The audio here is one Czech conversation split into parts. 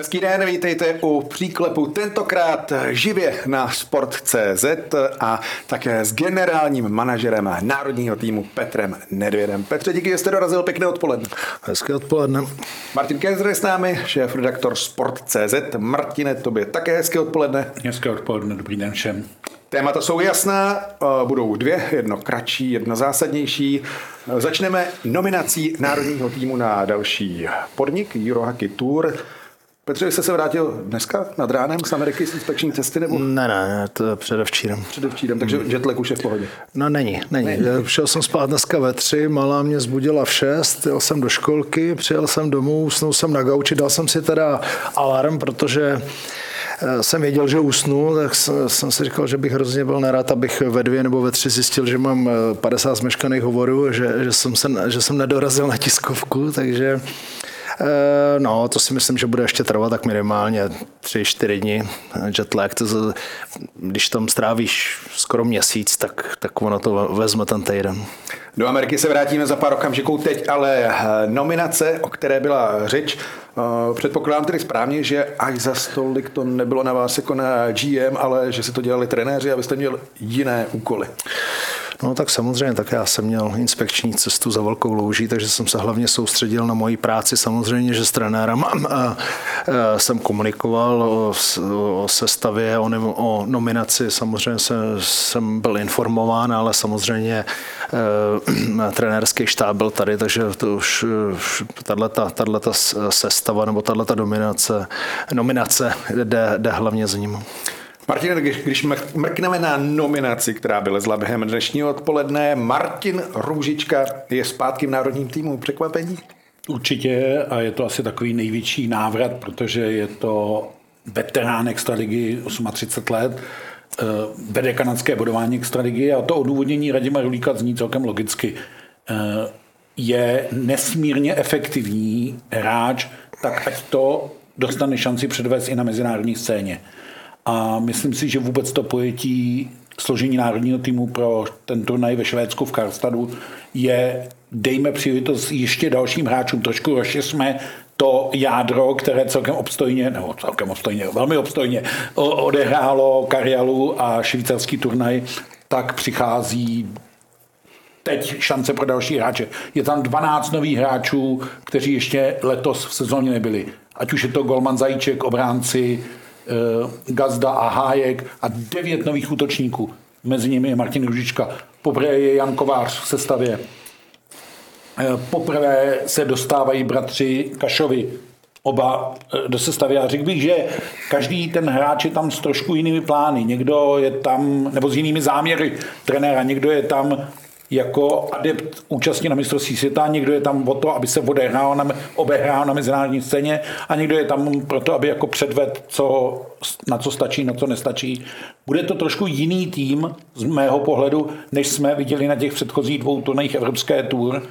Hezký den, vítejte u příklepu tentokrát živě na Sport.cz a také s generálním manažerem národního týmu Petrem Nedvědem. Petře, díky, že jste dorazil, pěkné odpoledne. Hezké odpoledne. Martin Kézer je s námi, šéf redaktor Sport.cz. Martine, tobě také hezké odpoledne. Hezké odpoledne, dobrý den všem. Témata jsou jasná, budou dvě, jedno kratší, jedno zásadnější. Začneme nominací národního týmu na další podnik Eurohockey Tour. Petře, jste se vrátil dneska nad ránem z Ameriky z inspekční cesty? Nebo? Ne, ne, to je předevčírem. Předevčírem, takže hmm. jetlag už je v pohodě. No není, není. není. Šel jsem spát dneska ve tři, malá mě zbudila v šest, jel jsem do školky, přijel jsem domů, usnul jsem na gauči, dal jsem si teda alarm, protože eh, jsem věděl, že usnu, tak jsem si říkal, že bych hrozně byl nerad, abych ve dvě nebo ve tři zjistil, že mám 50 eh, zmeškaných hovorů, že, že, jsem se, že jsem nedorazil na tiskovku, takže Eh, no, to si myslím, že bude ještě trvat tak minimálně 3-4 dny. Jetlag, to, když tam strávíš skoro měsíc, tak, tak ono to vezme ten týden. Do Ameriky se vrátíme za pár okamžiků teď, ale eh, nominace, o které byla řeč, eh, předpokládám tedy správně, že až za stolik to nebylo na vás jako na GM, ale že si to dělali trenéři, abyste měl jiné úkoly. No tak samozřejmě, tak já jsem měl inspekční cestu za velkou louží, takže jsem se hlavně soustředil na moji práci. Samozřejmě, že s trenérem jsem komunikoval o, o sestavě, o, o nominaci, samozřejmě jsem, jsem byl informován, ale samozřejmě eh, trenérský štáb byl tady, takže to už tato sestava nebo tato dominace, nominace jde, jde hlavně z ním. Martin, když mrkneme na nominaci, která byla zla během dnešního odpoledne, Martin Růžička je zpátky v národním týmu. Překvapení? Určitě a je to asi takový největší návrat, protože je to veterán extraligy 38 let, eh, vede kanadské bodování extraligy a to odůvodnění Radima Rulíka zní celkem logicky. Eh, je nesmírně efektivní hráč, tak ať to dostane šanci předvést i na mezinárodní scéně. A myslím si, že vůbec to pojetí složení národního týmu pro ten turnaj ve Švédsku v Karstadu je dejme příležitost ještě dalším hráčům, trošku rozšiřme to jádro, které celkem obstojně, nebo celkem obstojně, velmi obstojně odehrálo Karialu a švýcarský turnaj, tak přichází teď šance pro další hráče. Je tam 12 nových hráčů, kteří ještě letos v sezóně nebyli. Ať už je to Golman Zajíček, obránci, Gazda a Hájek a devět nových útočníků. Mezi nimi je Martin Ružička. Poprvé je Jan Kovář v sestavě. Eh, poprvé se dostávají bratři Kašovi oba eh, do sestavy. Já řekl bych, že každý ten hráč je tam s trošku jinými plány. Někdo je tam, nebo s jinými záměry trenéra, někdo je tam jako adept účastní na mistrovství světa, někdo je tam o to, aby se odehrál na, obehrál na mezinárodní scéně a někdo je tam proto, aby jako předved, co, na co stačí, na co nestačí. Bude to trošku jiný tým z mého pohledu, než jsme viděli na těch předchozích dvou turnajích Evropské tour,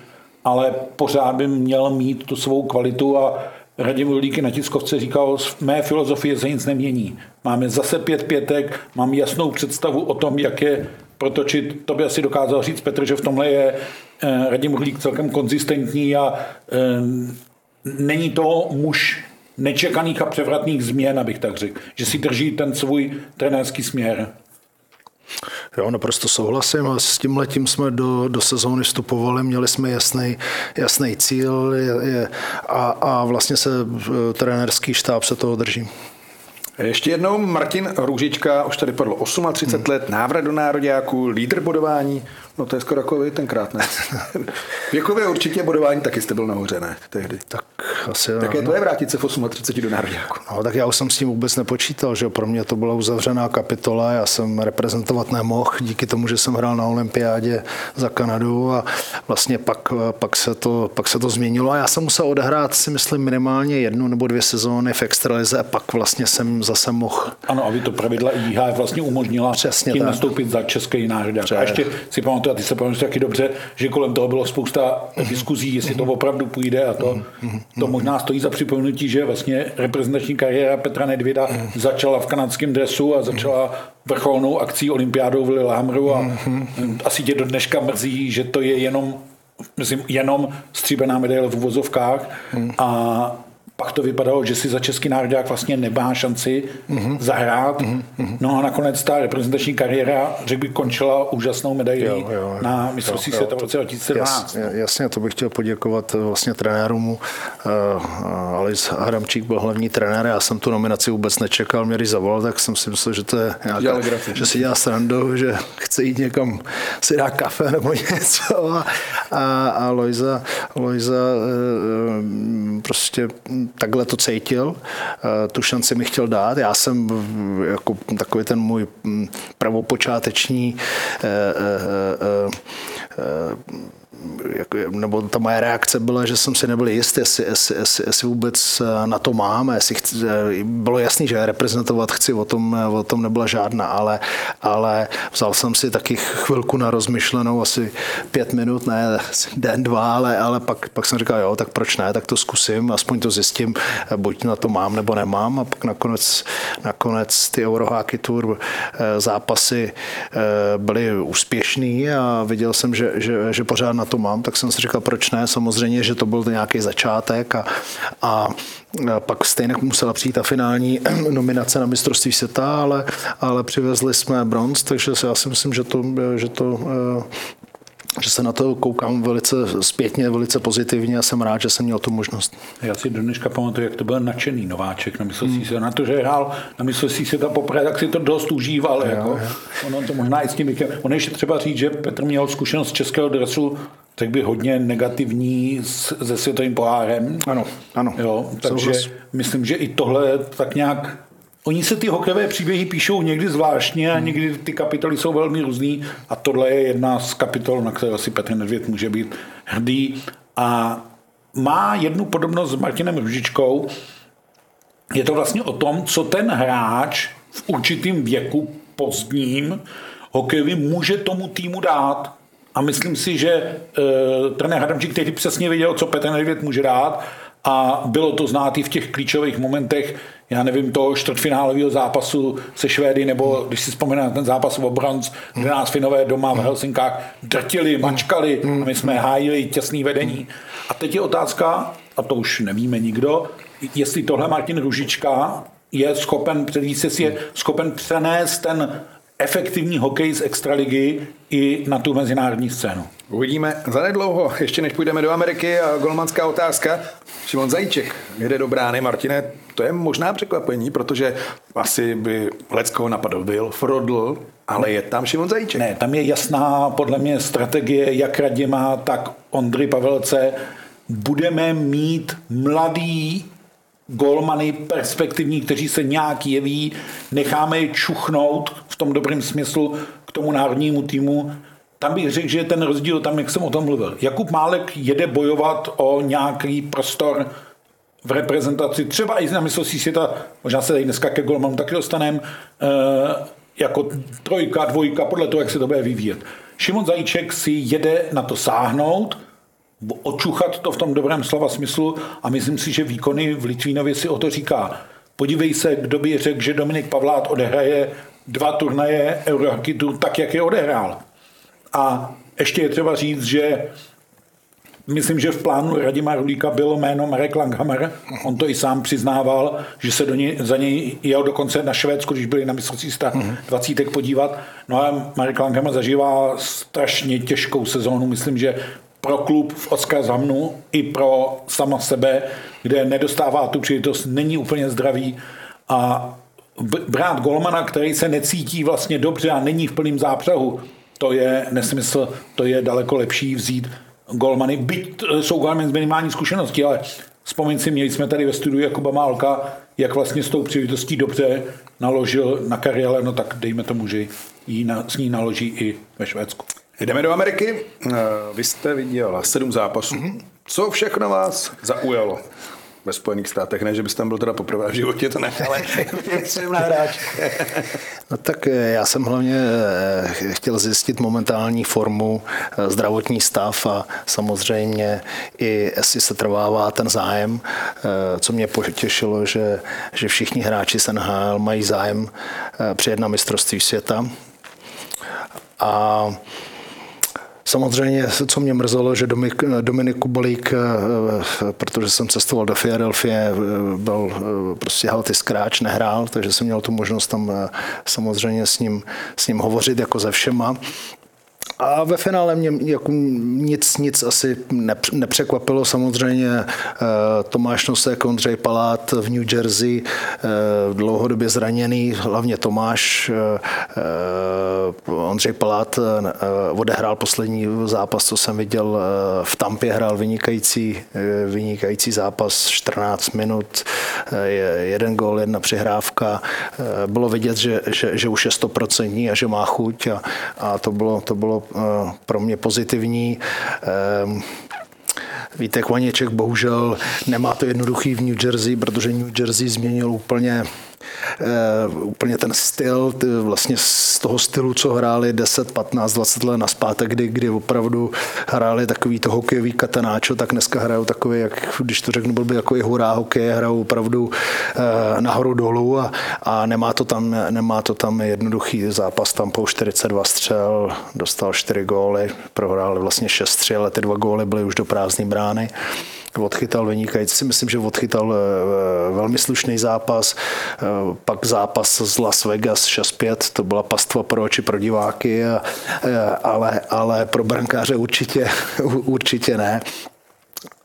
ale pořád by měl mít tu svou kvalitu a Radim Rulíky na tiskovce říkal, mé filozofie se nic nemění. Máme zase pět pětek, mám jasnou představu o tom, jak je protočit. To by asi dokázal říct Petr, že v tomhle je eh, Radim Hlík celkem konzistentní a eh, není to muž nečekaných a převratných změn, abych tak řekl. Že si drží ten svůj trenérský směr. Jo, naprosto souhlasím a s tím letím jsme do, do sezóny vstupovali, měli jsme jasný, jasný cíl je, je, a, a vlastně se eh, trenérský štáb se toho drží. Ještě jednou Martin Růžička, už tady padlo 38 hmm. let, návrat do nároďáků, lídr bodování, no to je skoro jako tenkrát, ne? Věkově určitě bodování taky jste byl nahoře, ne? Tehdy. Tak asi... Tak je to je vrátit se v 38 do národňáku. No, tak já už jsem s tím vůbec nepočítal, že pro mě to byla uzavřená kapitola, já jsem reprezentovat nemohl, díky tomu, že jsem hrál na olympiádě za Kanadu a vlastně pak, pak, se to, pak se to změnilo a já jsem musel odehrát si myslím minimálně jednu nebo dvě sezóny v extralize a pak vlastně jsem zase mohl. Ano, a vy to pravidla IHF vlastně umožnila Přesně tím tak. nastoupit za český národák. A ještě si pamatuju, a ty se pamatuješ taky dobře, že kolem toho bylo spousta diskuzí, jestli to opravdu půjde a to, to možná stojí za připomenutí, že vlastně reprezentační kariéra Petra Nedvěda začala v kanadském dresu a začala vrcholnou akcí olympiádou v Lillehammeru a asi tě do dneška mrzí, že to je jenom myslím, jenom stříbená medaile v uvozovkách. A pak to vypadalo, že si za český národák vlastně nemá šanci mm-hmm. zahrát. Mm-hmm. No a nakonec ta reprezentační kariéra, řekl bych, končila úžasnou medailí jo, jo, jo, na mistrovství světa v roce 2017. Jas, jasně, to bych chtěl poděkovat vlastně trenérům. Uh, Alois Adamčík byl hlavní trenér, já jsem tu nominaci vůbec nečekal, mě když zavolal, tak jsem si myslel, že to je nějaká, že si dělá srandu, že chce jít někam si dát kafe nebo něco. A, a, a Lojza, Lojza uh, prostě takhle to cítil, eh, tu šanci mi chtěl dát. Já jsem jako takový ten můj mm, pravopočáteční eh, eh, jako, nebo ta moje reakce byla, že jsem si nebyl jist, jestli, jestli, jestli, jestli vůbec eh, na to mám, jestli chci, eh, bylo jasný, že reprezentovat chci, o tom, eh, o tom nebyla žádná, ale, ale vzal jsem si taky chvilku na rozmyšlenou, asi pět minut, ne den, dva, ale, ale pak, pak jsem říkal, jo, tak proč ne, tak to zkusím, aspoň to zjistím, buď na to mám nebo nemám. A pak nakonec, nakonec ty Eurohockey Tour zápasy byly úspěšný a viděl jsem, že, že, že pořád na to mám, tak jsem si říkal, proč ne, samozřejmě, že to byl nějaký začátek a, a pak stejně musela přijít ta finální nominace na mistrovství světa, ale, ale přivezli jsme bronz, takže já si myslím, že to, že to že se na to koukám velice zpětně, velice pozitivně a jsem rád, že jsem měl tu možnost. Já si do dneška pamatuju, jak to byl nadšený nováček na mistrovství hmm. Na to, že hrál na mistrovství světa poprvé, tak si to dost užíval. Jo, jako. jo. Ono to možná i s tím On ještě třeba říct, že Petr měl zkušenost z českého dresu tak by hodně negativní se světovým pohárem. Ano, ano. Jo, takže Souhlas. myslím, že i tohle tak nějak Oni se ty hokejové příběhy píšou někdy zvláštně a hmm. někdy ty kapitoly jsou velmi různý a tohle je jedna z kapitol, na které si Petr Nedvěd může být hrdý. A má jednu podobnost s Martinem Ružičkou. Je to vlastně o tom, co ten hráč v určitém věku pozdním hokejovým může tomu týmu dát. A myslím si, že uh, trenér Hadamčík tehdy přesně věděl, co Petr Nedvěd může dát a bylo to znát i v těch klíčových momentech, já nevím, toho čtvrtfinálového zápasu se Švédy, nebo když si vzpomínám ten zápas o bronz, kde nás Finové doma v Helsinkách drtili, mačkali a my jsme hájili těsný vedení. A teď je otázka, a to už nevíme nikdo, jestli tohle Martin Ružička je schopen, předvíst, jestli je schopen přenést ten efektivní hokej z extraligy i na tu mezinárodní scénu. Uvidíme zanedlouho, ještě než půjdeme do Ameriky a golmanská otázka. Šimon Zajíček jede do brány. Martine, to je možná překvapení, protože asi by Lecko napadl byl Frodl, ale je tam Šimon Zajíček. Ne, tam je jasná podle mě strategie jak Radima, tak Ondry Pavelce. Budeme mít mladý golmany perspektivní, kteří se nějak jeví, necháme je čuchnout tom dobrém smyslu k tomu národnímu týmu. Tam bych řekl, že je ten rozdíl tam, jak jsem o tom mluvil. Jakub Málek jede bojovat o nějaký prostor v reprezentaci, třeba i na mistrovství světa, možná se tady dneska ke golmanu taky dostaneme, eh, jako trojka, dvojka, podle toho, jak se to bude vyvíjet. Šimon Zajíček si jede na to sáhnout, očuchat to v tom dobrém slova smyslu a myslím si, že výkony v Litvínově si o to říká. Podívej se, kdo by řekl, že Dominik Pavlát odehraje dva turnaje Eurohockey tak, jak je odehrál. A ještě je třeba říct, že myslím, že v plánu Radima Rulíka bylo jméno Marek Langhammer. On to i sám přiznával, že se do něj, za něj jel dokonce na Švédsku, když byli na mistrovství 20 podívat. No a Marek Langhammer zažívá strašně těžkou sezónu. Myslím, že pro klub v Oskarshamnu i pro sama sebe, kde nedostává tu příležitost, není úplně zdravý a brát golmana, který se necítí vlastně dobře a není v plném zápřehu, to je nesmysl, to je daleko lepší vzít golmany, byť jsou golmany z minimální zkušenosti, ale Vzpomeň si, měli jsme tady ve studiu Jakuba Málka, jak vlastně s tou příležitostí dobře naložil na kariéle, no tak dejme tomu, že jí na, s ní naloží i ve Švédsku. Jdeme do Ameriky. Eh, Vy jste viděl sedm zápasů. Co všechno vás zaujalo? Ve Spojených státech, ne, že byste tam byl teda poprvé v životě, to ne, ale jsem na hráč. No tak eh, já jsem hlavně eh, chtěl zjistit momentální formu, eh, zdravotní stav a samozřejmě i jestli se trvává ten zájem, co mě potěšilo, že, že všichni hráči z NHL mají zájem přijet na mistrovství světa. A Samozřejmě, co mě mrzelo, že Dominik, Kubalík, protože jsem cestoval do Philadelphia, byl prostě healthy scratch, nehrál, takže jsem měl tu možnost tam samozřejmě s ním, s ním hovořit jako ze všema. A ve finále mě jako nic, nic asi nepřekvapilo. Samozřejmě eh, Tomáš Nosek, Ondřej Palát v New Jersey, eh, dlouhodobě zraněný, hlavně Tomáš. Eh, Ondřej Palát odehrál poslední zápas, co jsem viděl v Tampě, hrál vynikající, vynikající zápas, 14 minut, jeden gól, jedna přihrávka. Bylo vidět, že, že, že už je stoprocentní a že má chuť a, a to bylo, to bylo Eh, pro mě pozitivní. Ehm, Vítek Vaněček bohužel nemá to jednoduchý v New Jersey, protože New Jersey změnil úplně uh, úplně ten styl, ty, vlastně z toho stylu, co hráli 10, 15, 20 let naspátek, kdy, kdy opravdu hráli takový to hokejový katanáčo, tak dneska hrajou takový, jak když to řeknu, byl by jako i hurá hokej, hrajou opravdu uh, nahoru dolů a, a nemá, to tam, nemá to tam jednoduchý zápas, tam po 42 střel, dostal 4 góly, prohrál vlastně 6-3, ale ty dva góly byly už do prázdné brány odchytal vynikající. Myslím, že odchytal eh, velmi slušný zápas. Eh, pak zápas z Las Vegas 6-5, to byla pastva pro oči pro diváky, eh, ale, ale pro brankáře určitě, určitě ne.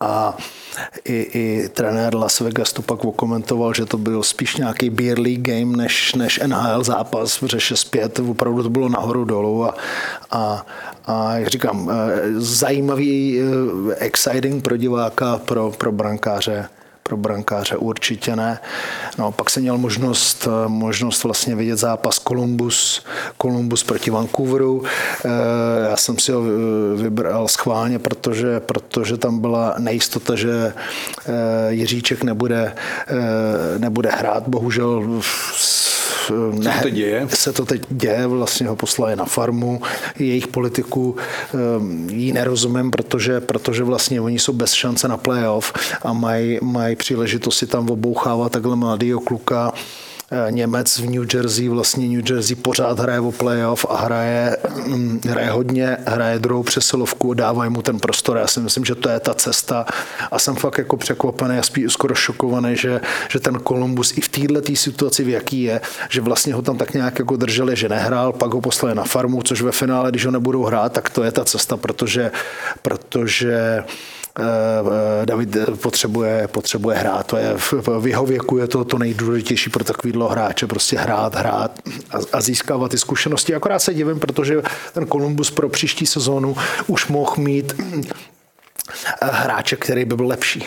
A i, i trenér Las Vegas to pak okomentoval, že to byl spíš nějaký beer league game než, než NHL zápas, protože 6-5, opravdu to bylo nahoru dolů a, a, a jak říkám, eh, zajímavý, eh, exciting pro diváka, pro, pro brankáře pro brankáře určitě ne. No, pak jsem měl možnost, eh, možnost vlastně vidět zápas Columbus, Columbus proti Vancouveru. Já jsem si ho vybral schválně, protože, protože tam byla nejistota, že Jiříček nebude, nebude hrát. Bohužel se to děje? Se to teď děje, vlastně ho poslali na farmu, jejich politiku ehm, jí nerozumím, protože, protože vlastně oni jsou bez šance na playoff a mají, mají příležitost si tam obouchávat takhle mladýho kluka Němec v New Jersey, vlastně New Jersey pořád hraje o playoff a hraje, mm, hraje hodně, hraje druhou přesilovku, dávají mu ten prostor. Já si myslím, že to je ta cesta a jsem fakt jako překvapený a spíš skoro šokovaný, že, že ten Columbus i v této situaci, v jaký je, že vlastně ho tam tak nějak jako drželi, že nehrál, pak ho poslali na farmu, což ve finále, když ho nebudou hrát, tak to je ta cesta, protože, protože Eh, eh, David potřebuje, potřebuje hrát. To je, v jeho věku je to to nejdůležitější pro takovýhle hráče, prostě hrát, hrát a, a získávat ty zkušenosti. Akorát se divím, protože ten Columbus pro příští sezónu už mohl mít hráče, který by byl lepší.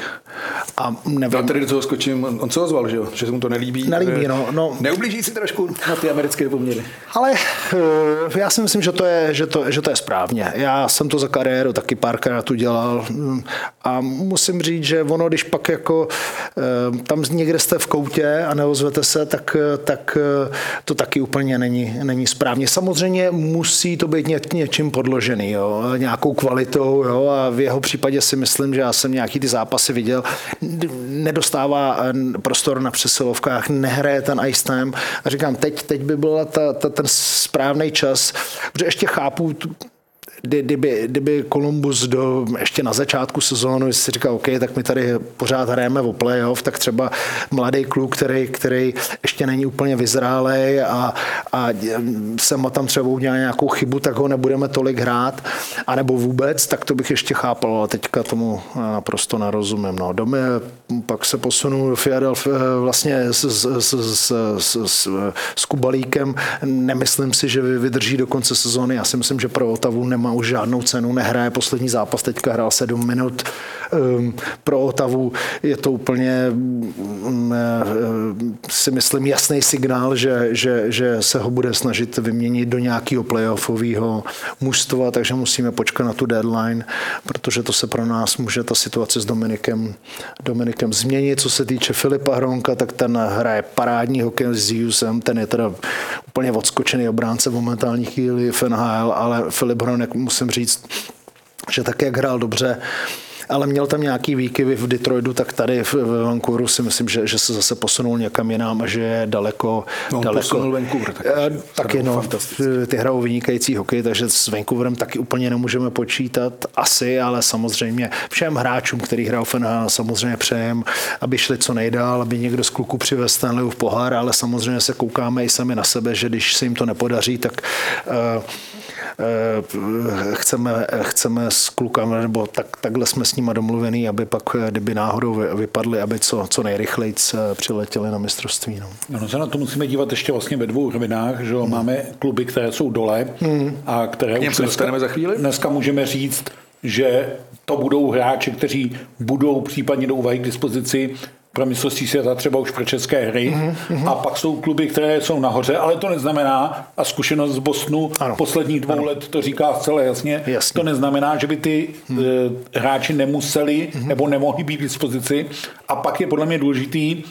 A nevím. Já tady do toho skočím, on se ozval, že, jo? že se mu to nelíbí. Nelíbí, no. no. Neublíží si trošku na ty americké poměry. Ale eh, já si myslím, že to, je, že, to, že to je správně. Já jsem to za kariéru taky párkrát udělal hm, a musím říct, že ono, když pak jako eh, tam někde jste v koutě a neozvete se, tak, tak eh, to taky úplně není, není správně. Samozřejmě musí to být ně, něčím podložený, jo? nějakou kvalitou jo? a v jeho případě si myslím, že já jsem nějaký ty zápasy viděl, nedostává eh, prostor na přesilovkách, nehraje ten ice time. A říkám, teď, teď by byl ta, ta, ten správný čas, protože ještě chápu kdyby, kdyby Columbus do, ještě na začátku sezónu si říkal, OK, tak my tady pořád hrajeme o playoff, tak třeba mladý kluk, který, který ještě není úplně vyzrálej a, a se tam třeba udělal nějakou chybu, tak ho nebudeme tolik hrát, anebo vůbec, tak to bych ještě chápal, ale teďka tomu naprosto nerozumím. No, domy, pak se posunu do Philadelphia vlastně s, s, s, s, s, s Kubalíkem. Nemyslím si, že vydrží do konce sezóny. Já si myslím, že pro Otavu nemá nemá už žádnou cenu, nehraje poslední zápas, teďka hrál sedm minut um, pro Otavu. Je to úplně um, si myslím jasný signál, že, že, že se ho bude snažit vyměnit do nějakého playoffového mužstva, takže musíme počkat na tu deadline, protože to se pro nás může ta situace s Dominikem, Dominikem změnit. Co se týče Filipa Hronka, tak ten hraje parádní hokej s Ziusem, ten je teda úplně odskočený obránce v momentální chvíli v NHL, ale Filip Hronek, musím říct, že tak, jak hrál dobře, ale měl tam nějaký výkyvy v Detroitu, tak tady v, Vancouveru si myslím, že, že se zase posunul někam jinam a že je daleko... No, daleko Vancouver, tak, eh, taky no, ty hrajou vynikající hokej, takže s Vancouverem taky úplně nemůžeme počítat. Asi, ale samozřejmě všem hráčům, který hrajou v NHL, samozřejmě přejem, aby šli co nejdál, aby někdo z kluků přivez Stanleyův pohár, ale samozřejmě se koukáme i sami na sebe, že když se jim to nepodaří, tak uh, chceme, chceme s klukami, nebo tak, takhle jsme s nima domluvený, aby pak, eh, kdyby náhodou vypadli, aby co, co nejrychleji eh, přiletěli na mistrovství. No. No, se na to musíme dívat ještě vlastně ve dvou rovinách, že hmm. máme kluby, které jsou dole hmm. a které už dneska, za chvíli? dneska můžeme říct, že to budou hráči, kteří budou případně do úvahy k dispozici pro mistrovství světa třeba už pro české hry. Mm-hmm. A pak jsou kluby, které jsou nahoře, ale to neznamená, a zkušenost z Bosnu ano. posledních dvou ano. let to říká zcela jasně, Jasně. to neznamená, že by ty mm. e, hráči nemuseli mm-hmm. nebo nemohli být k dispozici. A pak je podle mě důležitý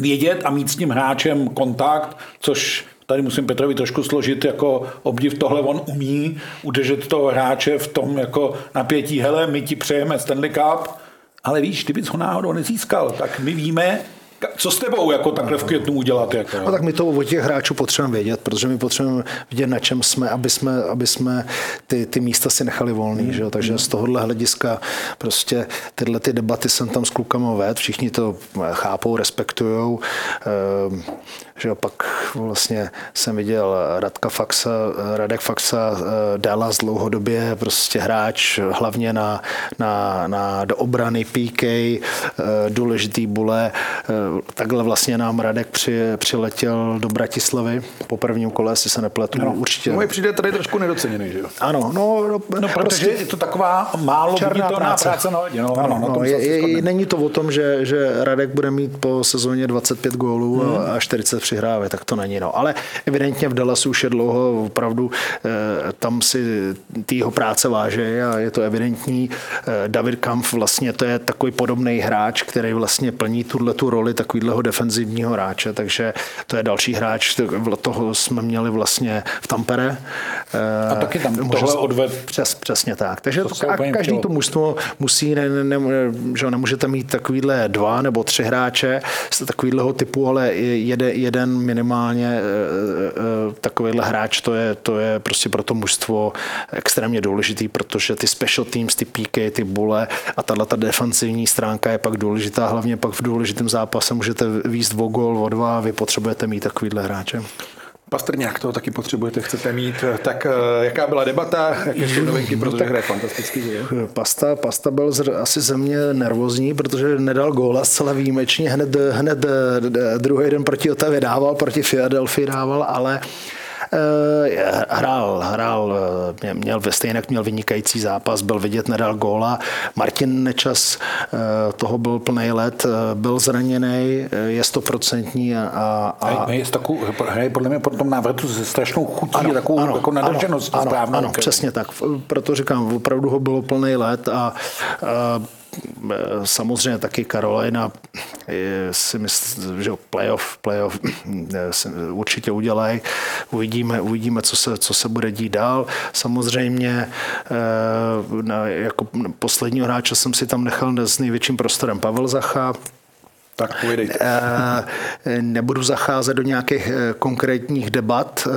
vědět a mít s tím hráčem kontakt, což tady musím Petrovi trošku složit jako obdiv, tohle on umí udržet toho hráče v tom jako napětí, hele, my ti přejeme Stanley Cup, ale víš, kdybys ho náhodou nezískal, tak my víme, co s tebou jako takhle v květnu udělat? Jako? No tak my to od těch hráčů potřebujeme vědět, protože my potřebujeme vidět, na čem jsme, aby jsme, aby jsme ty, ty místa si nechali volný. Mm. Že? Takže z tohohle hlediska prostě tyhle ty debaty jsem tam s klukama ved, všichni to chápou, respektují. Ehm, že pak vlastně jsem viděl Radka Faxa, Radek Faxa eh, Dallas dlouhodobě prostě hráč hlavně na, na, na do obrany PK, eh, důležitý bule. Takhle vlastně nám Radek při, přiletěl do Bratislavy po prvním kole, jestli se nepletu. No, určitě. No, přijde tady trošku nedoceněný, že jo? Ano, no, no, no protože prostě je to taková málo černá práce. práce na hodě. No, ano, no, je, je, není to o tom, že, že Radek bude mít po sezóně 25 gólů hmm. a 40 přihrávek, tak to není. No. Ale evidentně v Dallasu už je dlouho, opravdu eh, tam si ty jeho práce váže a je to evidentní. Eh, David Kampf vlastně to je takový podobný hráč, který vlastně plní tuhle tu roli takového defenzivního hráče, takže to je další hráč, toho jsme měli vlastně v Tampere. Eh, a taky tam tohle odved. Přes, přesně tak. Takže to, to a každý to mužstvo musí, ne, ne, ne, že nemůžete mít takovýhle dva nebo tři hráče z takového typu, ale jeden, jeden minimálně eh, eh, takovýhle hráč, to je, to je prostě pro to mužstvo extrémně důležitý, protože ty special teams, ty píky, ty bule a tahle ta defensivní stránka je pak důležitá, hlavně pak v důležitém zápase můžete výst o gol, o dva, vy potřebujete mít takovýhle hráče. Pastrňák toho taky potřebujete, chcete mít. Tak eh, jaká byla debata, jaké jsou novinky, protože hraje fantasticky. Pasta, Pasta byl asi ze mě nervózní, protože nedal góla zcela výjimečně, hned, hned eh, druhý den proti Otavě dával, proti Philadelphia dával, ale Eh, hrál, hrál, eh, měl ve stejnak měl vynikající zápas, byl vidět, nedal góla. Martin Nečas, eh, toho byl plný let, byl zraněný, je stoprocentní a, a, je takovou, hraje podle mě po tom návratu se strašnou chutí, ano, takovou ano, jako nadržeností ano, ano, ano, přesně tak. Proto říkám, opravdu ho bylo plný let a, a samozřejmě taky Karolina si myslím, že playoff, playoff určitě udělají. Uvidíme, uvidíme co, se, co se bude dít dál. Samozřejmě eh, jako posledního hráče jsem si tam nechal s největším prostorem Pavel Zacha, tak povídejte. Eh, nebudu zacházet do nějakých eh, konkrétních debat,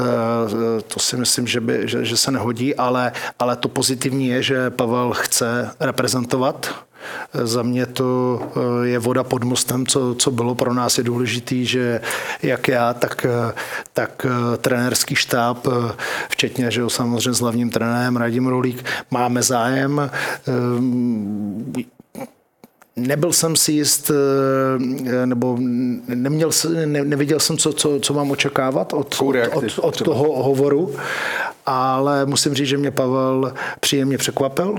to si myslím, že, by, že, že se nehodí, ale, ale to pozitivní je, že Pavel chce reprezentovat za mě to eh, je voda pod mostem, co, co bylo pro nás je důležitý, že jak já, tak, eh, tak eh, trenérský štáb, včetně, že jo, samozřejmě s hlavním trenérem Radim Rolík, máme zájem. Nebyl jsem si jist, nebo neměl, ne, neviděl jsem, co, co, co mám očekávat od, od, od, od toho hovoru, ale musím říct, že mě Pavel příjemně překvapil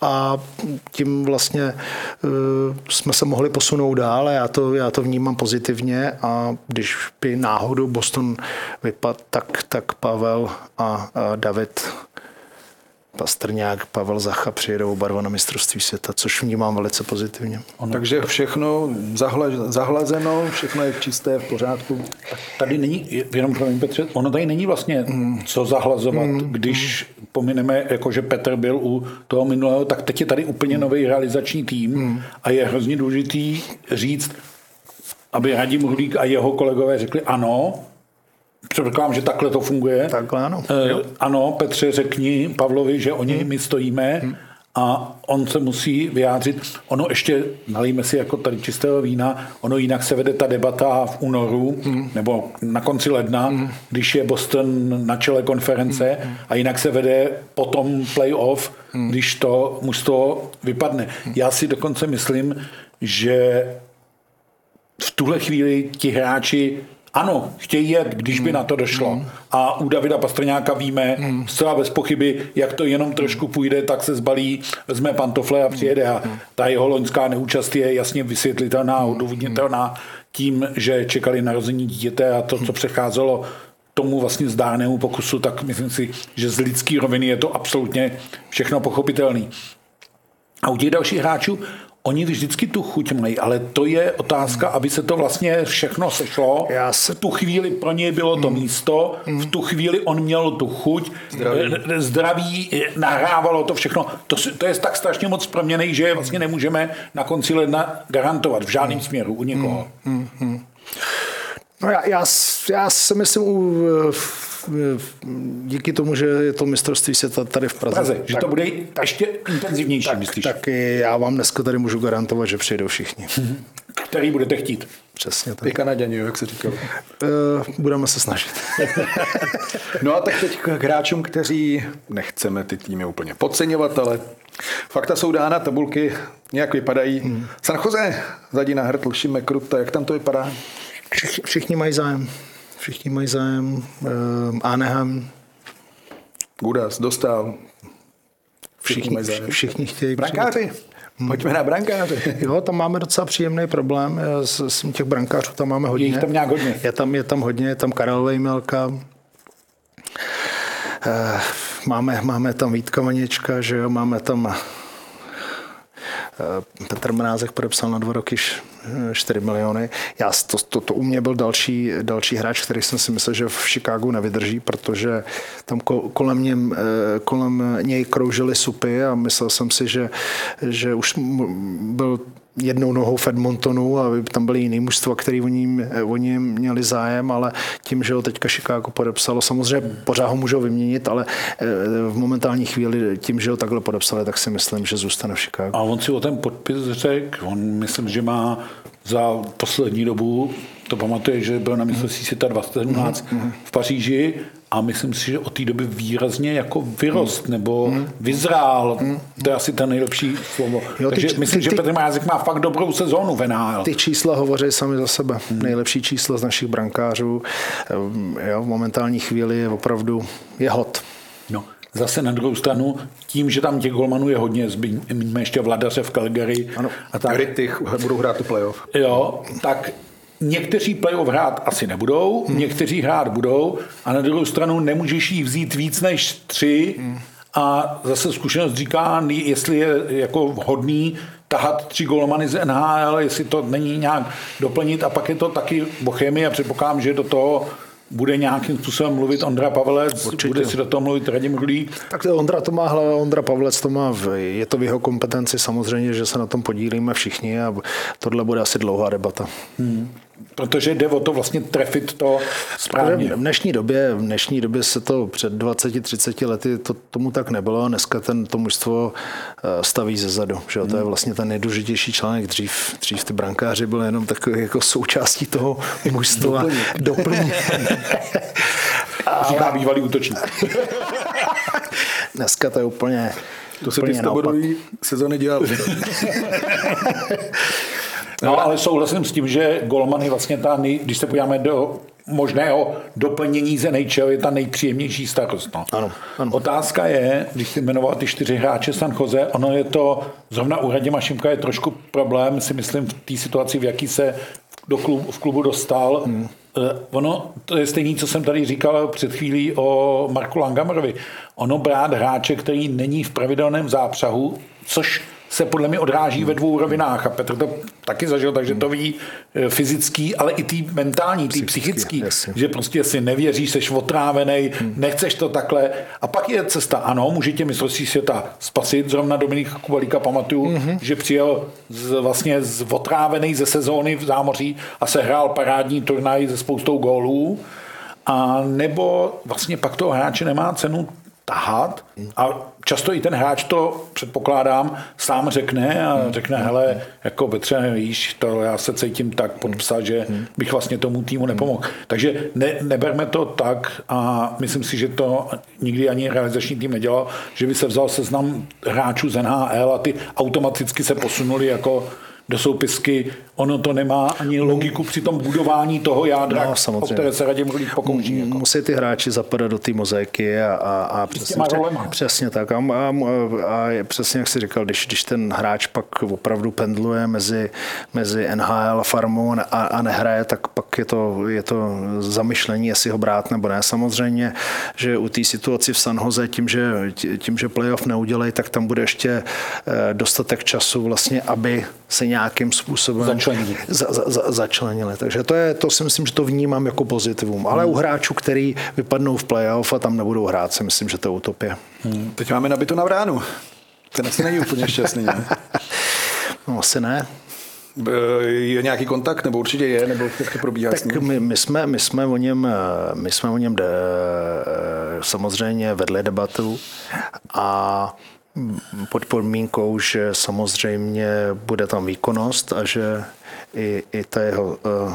a tím vlastně uh, jsme se mohli posunout dál já to, já to vnímám pozitivně a když by náhodou Boston vypadl, tak, tak Pavel a, a David Pastrňák, Pavel Zacha přijedou oba dva na mistrovství světa, což vnímám velice pozitivně. Ono. Takže všechno zahle, zahlazeno, všechno je čisté, v pořádku. Tady není, jenom promiň Petře, ono tady není vlastně co zahlazovat, mm. když pomineme, jako že Petr byl u toho minulého, tak teď je tady úplně nový realizační tým mm. a je hrozně důležitý říct, aby Radim Hrulík a jeho kolegové řekli ano, Předpokládám, že takhle to funguje. Takhle ano. E, ano, Petře, řekni Pavlovi, že o něj hmm. my stojíme hmm. a on se musí vyjádřit. Ono ještě, nalijme si jako tady čistého vína, ono jinak se vede ta debata v únoru hmm. nebo na konci ledna, hmm. když je Boston na čele konference hmm. a jinak se vede potom playoff, hmm. když to mužstvo vypadne. Hmm. Já si dokonce myslím, že v tuhle chvíli ti hráči ano, chtějí jet, když by na to došlo. Mm. A u Davida Pastrňáka víme mm. zcela bez pochyby, jak to jenom trošku půjde, tak se zbalí, vezme pantofle a přijede. A ta jeho loňská neúčast je jasně vysvětlitelná odůvodnitelná tím, že čekali narození dítěte a to, co přecházelo tomu vlastně zdárnému pokusu, tak myslím si, že z lidský roviny je to absolutně všechno pochopitelný. A u těch dalších hráčů Oni vždycky tu chuť mají, ale to je otázka, aby se to vlastně všechno sešlo. Já se... V tu chvíli pro něj bylo to mm. místo, v tu chvíli on měl tu chuť, zdraví, eh, zdraví eh, nahrávalo to všechno. To, to je tak strašně moc proměnej, že vlastně nemůžeme na konci ledna garantovat v žádném směru u někoho. Mm, mm, mm. No já, já, já si myslím, u, díky tomu, že je to mistrovství světa tady v Praze. Praze že tak, to bude ještě intenzivnější, tak, myslíš? Tak já vám dneska tady můžu garantovat, že přijdou všichni. Který budete chtít? Přesně tak. Ty Kanaděni, jak se říkalo. Uh, budeme se snažit. no a tak teď k hráčům, kteří nechceme ty týmy úplně podceňovat, ale fakta jsou dána, tabulky nějak vypadají. Hmm. San Jose, Zadina, Hrtl, Šime, Kruta, jak tam to vypadá? Všichni mají zájem. Všichni mají zájem. Uh, Anaheim. Gudas, dostal. Všichni, všichni, mají zájem. všichni chtějí. Brankáři. Pojďme na brankáře. Jo, tam máme docela příjemný problém. S, s těch brankářů tam máme hodně. Je tam nějak hodně. Je tam, je tam hodně, je tam Karel Vejmelka. Uh, máme, máme tam Vítka Vaněčka, že jo, máme tam Eh, Petr Mrázek podepsal na dva roky 4 miliony. Já, to, to, to u mě byl další, další hráč, který jsem si myslel, že v Chicagu nevydrží, protože tam kolem, něm, eh, kolem něj kroužily supy a myslel jsem si, že, že už byl jednou nohou v Edmontonu a tam byly jiný mužstva, který o ním, o ním měli zájem, ale tím, že ho teďka Chicago podepsalo, samozřejmě pořád ho můžou vyměnit, ale eh, v momentální chvíli tím, že ho takhle podepsali, tak si myslím, že zůstane v Chicago. A on si o ten podpis řekl, on myslím, že má za poslední dobu, to pamatuje, že byl na mistrovství světa 2017 mm-hmm. v Paříži a myslím si, že od té doby výrazně jako vyrost nebo mm. vyzrál. Mm. To je asi ten nejlepší slovo. Jo, Takže ty, myslím, ty, že Petr Mrázek má fakt dobrou sezónu v NHL. Ty čísla hovoří sami za sebe. Mm. Nejlepší číslo z našich brankářů. Ehm, jo, v momentální chvíli je opravdu je hot. No. Zase na druhou stranu, tím, že tam těch golmanů je hodně, zmíníme ještě Vladaře v Calgary. Ano, a tak. Rytych budou hrát tu playoff. Jo, tak Někteří playoff hrát asi nebudou, hmm. někteří hrát budou a na druhou stranu nemůžeš jí vzít víc než tři hmm. a zase zkušenost říká, jestli je jako vhodný tahat tři golmany z NHL, jestli to není nějak doplnit a pak je to taky bochemie a předpokládám, že do toho bude nějakým způsobem mluvit Ondra Pavelec, Určitě. bude si do toho mluvit Radim Rulík. Tak Ondra to má hlava, Ondra Pavelec to má, v, je to v jeho kompetenci samozřejmě, že se na tom podílíme všichni a tohle bude asi dlouhá debata. Hmm. Protože jde o to vlastně trefit to správně. V dnešní době, v dnešní době se to před 20-30 lety to, tomu tak nebylo. Dneska ten, to mužstvo eh, staví ze zadu. Že? Hmm. To je hmm. vlastně ten nejdůležitější článek. Dřív, dřív ty brankáři byly jenom takový jako součástí toho mužstva. Doplně. A bývalý útočník. Dneska to je úplně To se ty sezóny dělal. No, ale souhlasím s tím, že Golman je vlastně ta, nej, když se podíváme do možného doplnění z NHL, je ta nejpříjemnější starost. No. Ano, ano. Otázka je, když jsi jmenoval ty čtyři hráče San Jose, ono je to, zrovna u Radima Šimka je trošku problém, si myslím, v té situaci, v jaký se do klubu, v klubu dostal. Hmm. Ono, to je stejné, co jsem tady říkal před chvílí o Marku Langamerovi. Ono brát hráče, který není v pravidelném zápřahu, což se podle mě odráží ve dvou rovinách a Petr to taky zažil, takže to ví eh, fyzický, ale i tý mentální, tý psychický, jasně. že prostě si nevěříš, seš otrávený, hmm. nechceš to takhle. A pak je cesta, ano, může tě mistrovství světa spasit, zrovna Dominik Kubalíka pamatuju, hmm. že přijel z, vlastně z otrávený ze sezóny v zámoří a se hrál parádní turnaj se spoustou gólů. A nebo vlastně pak toho hráče nemá cenu tahat a často i ten hráč to, předpokládám, sám řekne a řekne, hele, jako Petře, víš, to já se cítím tak podpsat, že bych vlastně tomu týmu nepomohl. Takže ne, neberme to tak a myslím si, že to nikdy ani realizační tým nedělal, že by se vzal seznam hráčů z NHL a ty automaticky se posunuli jako do soupisky, ono to nemá ani logiku při tom budování toho jádra, No, o samozřejmě. které se Radim Rulík pokouší. Jako. Musí ty hráči zapadat do té mozaiky a, a, a přesně, těma rolema. přesně tak. A, a, a, přesně jak jsi říkal, když, když ten hráč pak opravdu pendluje mezi, mezi NHL a farmou a, a nehraje, tak pak je to, je to zamyšlení, jestli ho brát nebo ne. Samozřejmě, že u té situaci v San Jose, tím, že, tím, že playoff neudělají, tak tam bude ještě eh, dostatek času vlastně, aby se nějakým způsobem Začlenili. za, za, za, začlenili. Takže to, je, to si myslím, že to vnímám jako pozitivum. Ale u hráčů, který vypadnou v playoff a tam nebudou hrát, si myslím, že to je utopie. Teď máme nabito na vránu. Ten asi není úplně šťastný. Ne? No, asi ne. E, Je nějaký kontakt, nebo určitě je, nebo jak to probíhá Tak my, my, jsme, my jsme o něm, eh, my jsme o něm de, samozřejmě vedli debatu a pod podmínkou, že samozřejmě bude tam výkonnost a že i, i ta jeho uh,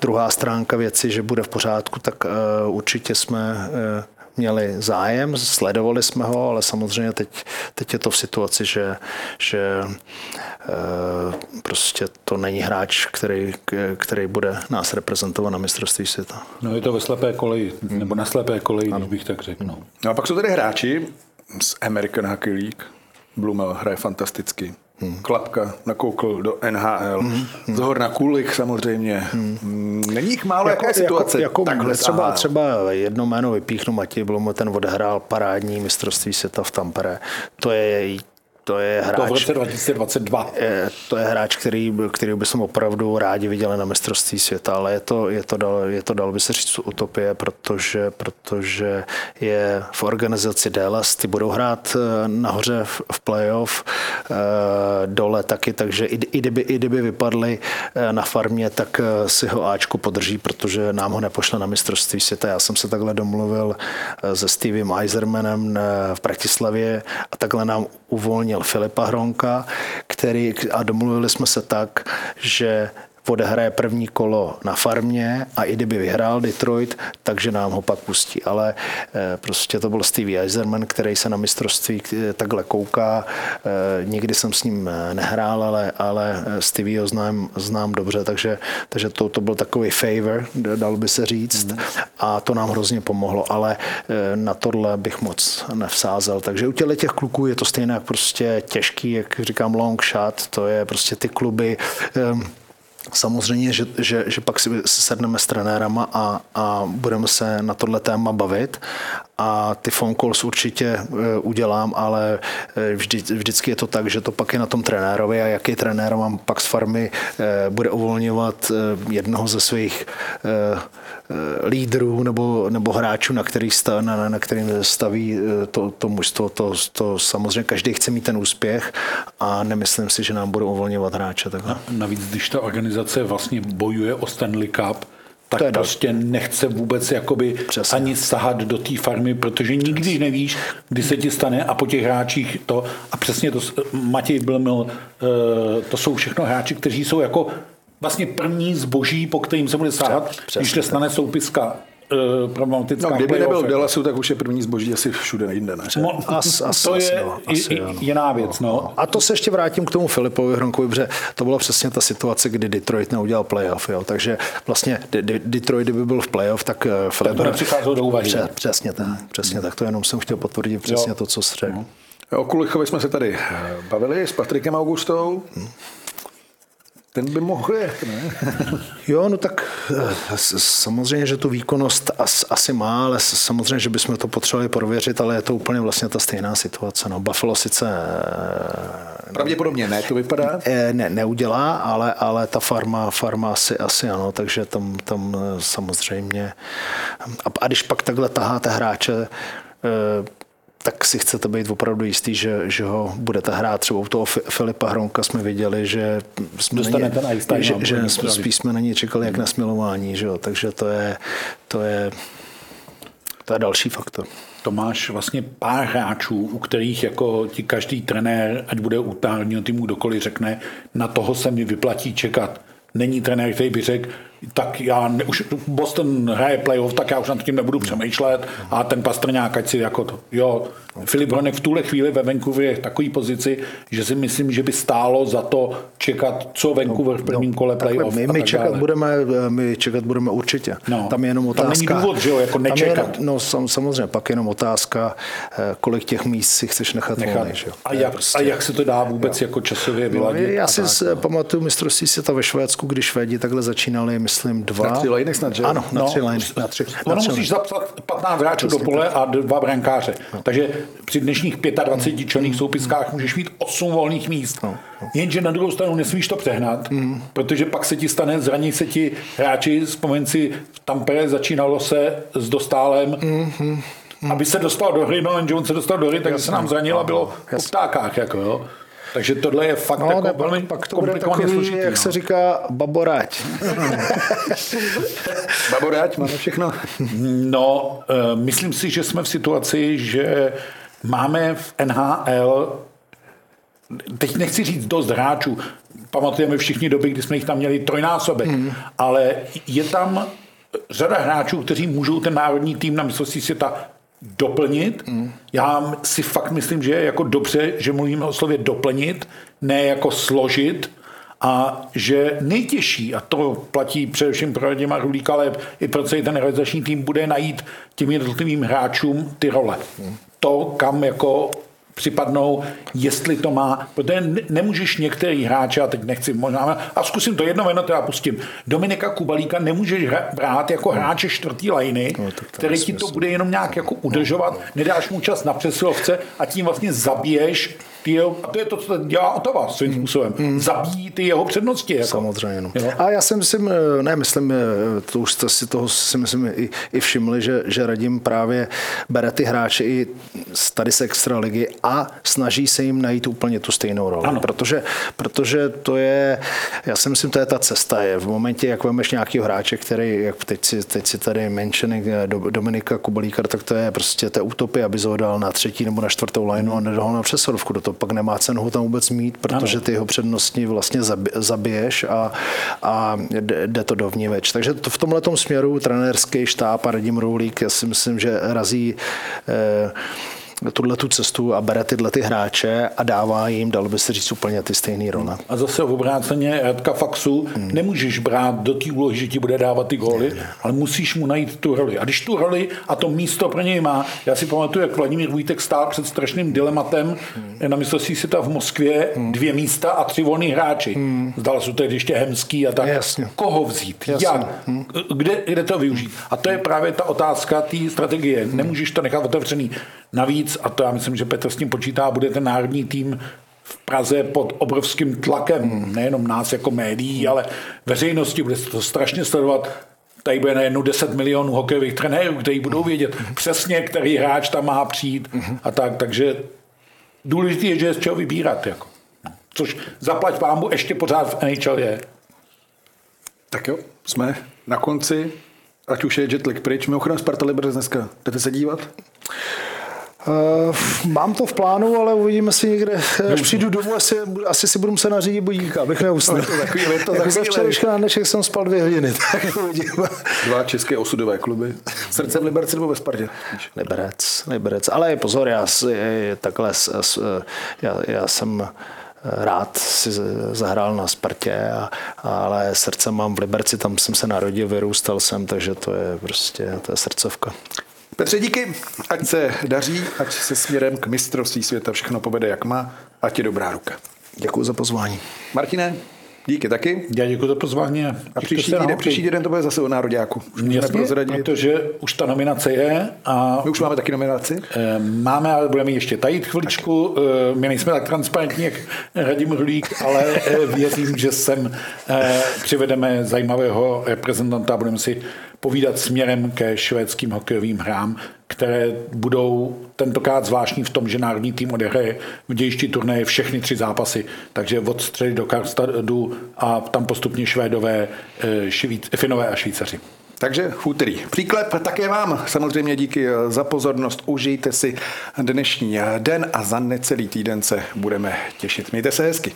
druhá stránka věci, že bude v pořádku, tak uh, určitě jsme uh, měli zájem, sledovali jsme ho, ale samozřejmě teď, teď je to v situaci, že, že uh, prostě to není hráč, který, který bude nás reprezentovat na mistrovství světa. No je to ve slepé koleji, nebo na slepé koleji, když bych tak řekl. No. No a pak jsou tady hráči z American Hockey League. Blumel hraje fantasticky. Hmm. Klapka nakoukl do NHL. Hmm. Zhorna Kulik samozřejmě. Hmm. Není jich málo, jako, jaká je situace? Jako, jako Takhle třeba, aha. třeba jedno jméno vypíchnu Matěj Blum, ten odehrál parádní mistrovství světa v Tampere. To je, to je To hráč. v roce 2022. Eh, to je hráč, který, který bychom opravdu rádi viděli na mistrovství světa, ale je to, je to, dal, je to dal by se říct utopie, protože, protože je v organizaci Dallas, ty budou hrát eh, nahoře v, v playoff, eh, dole taky, takže i, i, kdyby, i kdyby vypadli na farmě, tak si ho Ačku podrží, protože nám ho nepošle na mistrovství světa. Já jsem se takhle domluvil se Stevem Eisermanem v Bratislavě a takhle nám uvolnil Filipa Hronka, který, a domluvili jsme se tak, že odehraje první kolo na farmě a i kdyby vyhrál Detroit, takže nám ho pak pustí. Ale eh, prostě to byl Stevie Eiserman, který se na mistrovství eh, takhle kouká. Eh, Nikdy jsem s ním eh, nehrál, ale, ale Stevie ho znám, znám dobře, takže, takže to, to byl takový favor, dal by se říct. A to nám hrozně pomohlo, ale na tohle bych moc nevsázel. Takže u těchto těch kluků je to stejně prostě těžký, jak říkám long shot, to je prostě ty kluby, ehm, Samozřejmě, že, že, že pak si sedneme s trenérama a, a budeme se na tohle téma bavit. A ty phone calls určitě e, udělám, ale e, vždy, vždycky je to tak, že to pak je na tom trenérovi a jaký trenér vám pak z farmy e, bude uvolňovat jednoho ze svých lídrů nebo, nebo hráčů, na, který stav, na, na kterým staví to, to mužstvo. To, to samozřejmě každý chce mít ten úspěch a nemyslím si, že nám budou uvolňovat hráče. Takhle. Navíc, když ta organizace vlastně bojuje o Stanley Cup, tak To prostě nechce vůbec jakoby Přesně. ani sahat do té farmy, protože nikdy nevíš, kdy se ti stane a po těch hráčích to, a přesně to, Matěj Blmil, eh, to jsou všechno hráči, kteří jsou jako vlastně první zboží, po kterým se bude Přesně když se stane soupiska uh, problematická. No, kdyby nebyl. Dallasu, tak už je první zboží asi všude jinde, ne? No, As- as- to asi je i- asi i- no. jiná věc. No. A to se ještě vrátím k tomu Filipovi Hronkovi, protože to byla přesně ta situace, kdy Detroit neudělal playoff. Jo. Takže vlastně De- De- Detroit, kdyby byl v playoff, tak eh, Filip... to nepřicházelo do úvahy. Pře- přesně tak, přesně tak. To jenom jsem chtěl potvrdit přesně Jo. to, co jsi řekl. O Kulichovi jsme se tady eh, bavili s Patrikem Augustou. Ten by mohl jet, ne? Jo, no tak eh, samozřejmě, že tu výkonnost as, asi má, ale samozřejmě, že bychom to potřebovali prověřit, ale je to úplně vlastně ta stejná situace. No, Buffalo sice Pravděpodobně ne, to vypadá. eh, ne, neudělá, ale, ale ta farma, farma asi, asi ano, takže tam, tam eh, samozřejmě. A, a když pak takhle taháte hráče, eh, tak si chcete být opravdu jistý, že, že ho budete hrát. Třeba u toho Fi- Filipa Hronka jsme viděli, že jsme na ten že, že jsme, spíš jsme na ně čekali jak na smilování, že jo? takže to je, to je, to je další faktor. To máš vlastně pár hráčů, u kterých jako ti každý trenér, ať bude u národního týmu kdokoliv řekne, na toho se mi vyplatí čekat. Není trenér, který by řekl, tak já ne, už Boston hraje playoff, tak já už nad tím nebudu přemýšlet a ten Pastrňák, ať si jako to, jo. Filip Hronek v tuhle chvíli ve Vancouveru je v takové pozici, že si myslím, že by stálo za to čekat, co Vancouver v prvním kole Takhle, playoff my, a my, čekat dále. budeme, my čekat budeme určitě. No. tam je jenom Tam otázka. není důvod, že jo, jako tam je nečekat. jenom- no sam, samozřejmě, pak jenom otázka, eh, kolik těch míst si chceš nechat, Nechat. volných. že jo. A, je jak, prostě- a jak se to dá vůbec jako časově No, vyladit? já a si tak, no. pamatuju mistrovství světa ve Švédsku, když Švédi takhle začínali, myslím, dva. Na tři liny snad, že? Ano, na No, tři liny. Na tři, na Ono tři musíš zapsat 15 hráčů do pole a dva brankáře. Takže při dnešních 25 čelných soupiskách můžeš mít 8 volných míst. Jenže na druhou stranu nesmíš to přehnat, protože pak se ti stane, zraní se ti hráči, vzpomeň si, v Tampere začínalo se s dostálem, aby se dostal do hry, no jenže on se dostal do hry, takže se nám zranil a bylo po ptákách. Jako, jo. Takže tohle je fakt No, jako ne, velmi pak, to bude takový, složitý. jak no. se říká, baboráť. Baboráť, máme všechno. No, eh, myslím si, že jsme v situaci, že máme v NHL, teď nechci říct dost hráčů, pamatujeme všichni doby, kdy jsme jich tam měli trojnásobek, mm. ale je tam řada hráčů, kteří můžou ten národní tým na mistrovství světa doplnit. Mm. Já si fakt myslím, že je jako dobře, že mluvíme o slově doplnit, ne jako složit, a že nejtěžší, a to platí především pro Radima Rulíka, ale i pro celý ten realizační tým, bude najít těm jednotlivým hráčům ty role. To, kam jako připadnou, jestli to má, protože ne- nemůžeš některý hráče, a teď nechci možná, a zkusím to jedno jméno teda pustím. Dominika Kubalíka nemůžeš brát jako hráče čtvrtý lajny, No, který ti to bude jenom nějak jako udržovat, nedáš mu čas na přesilovce a tím vlastně zabiješ ty jeho, a to je to, co dělá Otava svým způsobem. Zabíjí ty jeho přednosti. Jako. Samozřejmě. No. Jo. A já si myslím, eh, ne, myslím, eh, to už jste si toho si myslím i, i všimli, že, že Radim právě bere ty hráče i z tady z extraligy a snaží se jim najít úplně tu stejnou roli. Ano. Protože, protože to je, já si myslím, to je ta cesta. Je v momentě, jak vemeš nějakého hráče, který, jak teď si, teď si tady menšený Dominika Kubalíka, tak to je prostě ta utopie, aby ho dal na třetí nebo na čtvrtou lineu a nedal ho na přesilovku. Do toho pak nemá cenu ho tam vůbec mít, protože ty jeho přednosti vlastně zabi- zabiješ a, a jde jde to dovníveč. Takže to v tomhle směru trenérský štáb a Radim Roulík, já si myslím, že razí eh, tuhle tu cestu a bere tyhle ty hráče a dává jim, dalo by se říct, úplně ty stejné role. A zase v obráceně Radka Faxu hmm. nemůžeš brát do té úlohy, že ti bude dávat ty góly, ale musíš mu najít tu roli. A když tu roli a to místo pro něj má, já si pamatuju, jak Vladimír Vítek stál před strašným dilematem hmm. na mistrovství světa v Moskvě, hmm. dvě místa a tři volní hráči. Hmm. Zdal se tehdy ještě Hemský a tak. Jasně. Koho vzít? Jasně. Jak? Hmm. Kde, kde to využít? A to je právě ta otázka té strategie. Hmm. Nemůžeš to nechat otevřený. Navíc, a to já myslím, že Petr s tím počítá, bude ten národní tým v Praze pod obrovským tlakem, nejenom nás jako médií, ale veřejnosti, bude se to strašně sledovat. Tady bude najednou 10 milionů hokejových trenérů, kteří budou vědět přesně, který hráč tam má přijít a tak, takže důležité je, že je z čeho vybírat. Jako. Což zaplať pámu ještě pořád v NHL je. Tak jo, jsme na konci, ať už je jetlag pryč. Mimochodem Sparta Liberec dneska. Jdete se dívat? Uh, mám to v plánu, ale uvidíme si někde, až přijdu domů, asi, asi si budu muset nařídit budíka, abych neusnul. Je to takový, to jako takový včerejška na dnešek jsem spal dvě hodiny, tak uvidíme. Dva české osudové kluby. Srdce v Liberci nebo ve Spartě? Liberec, Liberec. Ale pozor, já, takhle, já, já jsem rád si zahrál na Spartě, a, ale srdce mám v Liberci, tam jsem se narodil, vyrůstal jsem, takže to je prostě, to je srdcovka. Petře, díky. Ať se daří, ať se směrem k mistrovství světa všechno povede, jak má, ať je dobrá ruka. Děkuji za pozvání. Martine, díky taky. Já děkuji za pozvání. A příští týden, příští týden to bude zase o nároďáku. Už Jasně, protože už ta nominace je. A My už máme taky nominaci? Eh, máme, ale budeme ještě tajit chviličku. Tak. Eh, my nejsme tak transparentní, jak Radim Rulík, ale eh, věřím, že sem přivedeme zajímavého reprezentanta a budeme si povídat směrem ke švédským hokejovým hrám, které budou tentokrát zvláštní v tom, že národní tým odehraje v dějišti turnaje všechny tři zápasy, takže od středy do Karstadu a tam postupně Švédové, eh, Švíc, Finové a Švýcaři. Takže úterý. Příklep také vám. Samozřejmě díky za pozornost. Užijte si dnešní den a za necelý týden se budeme těšit. Mějte se hezky.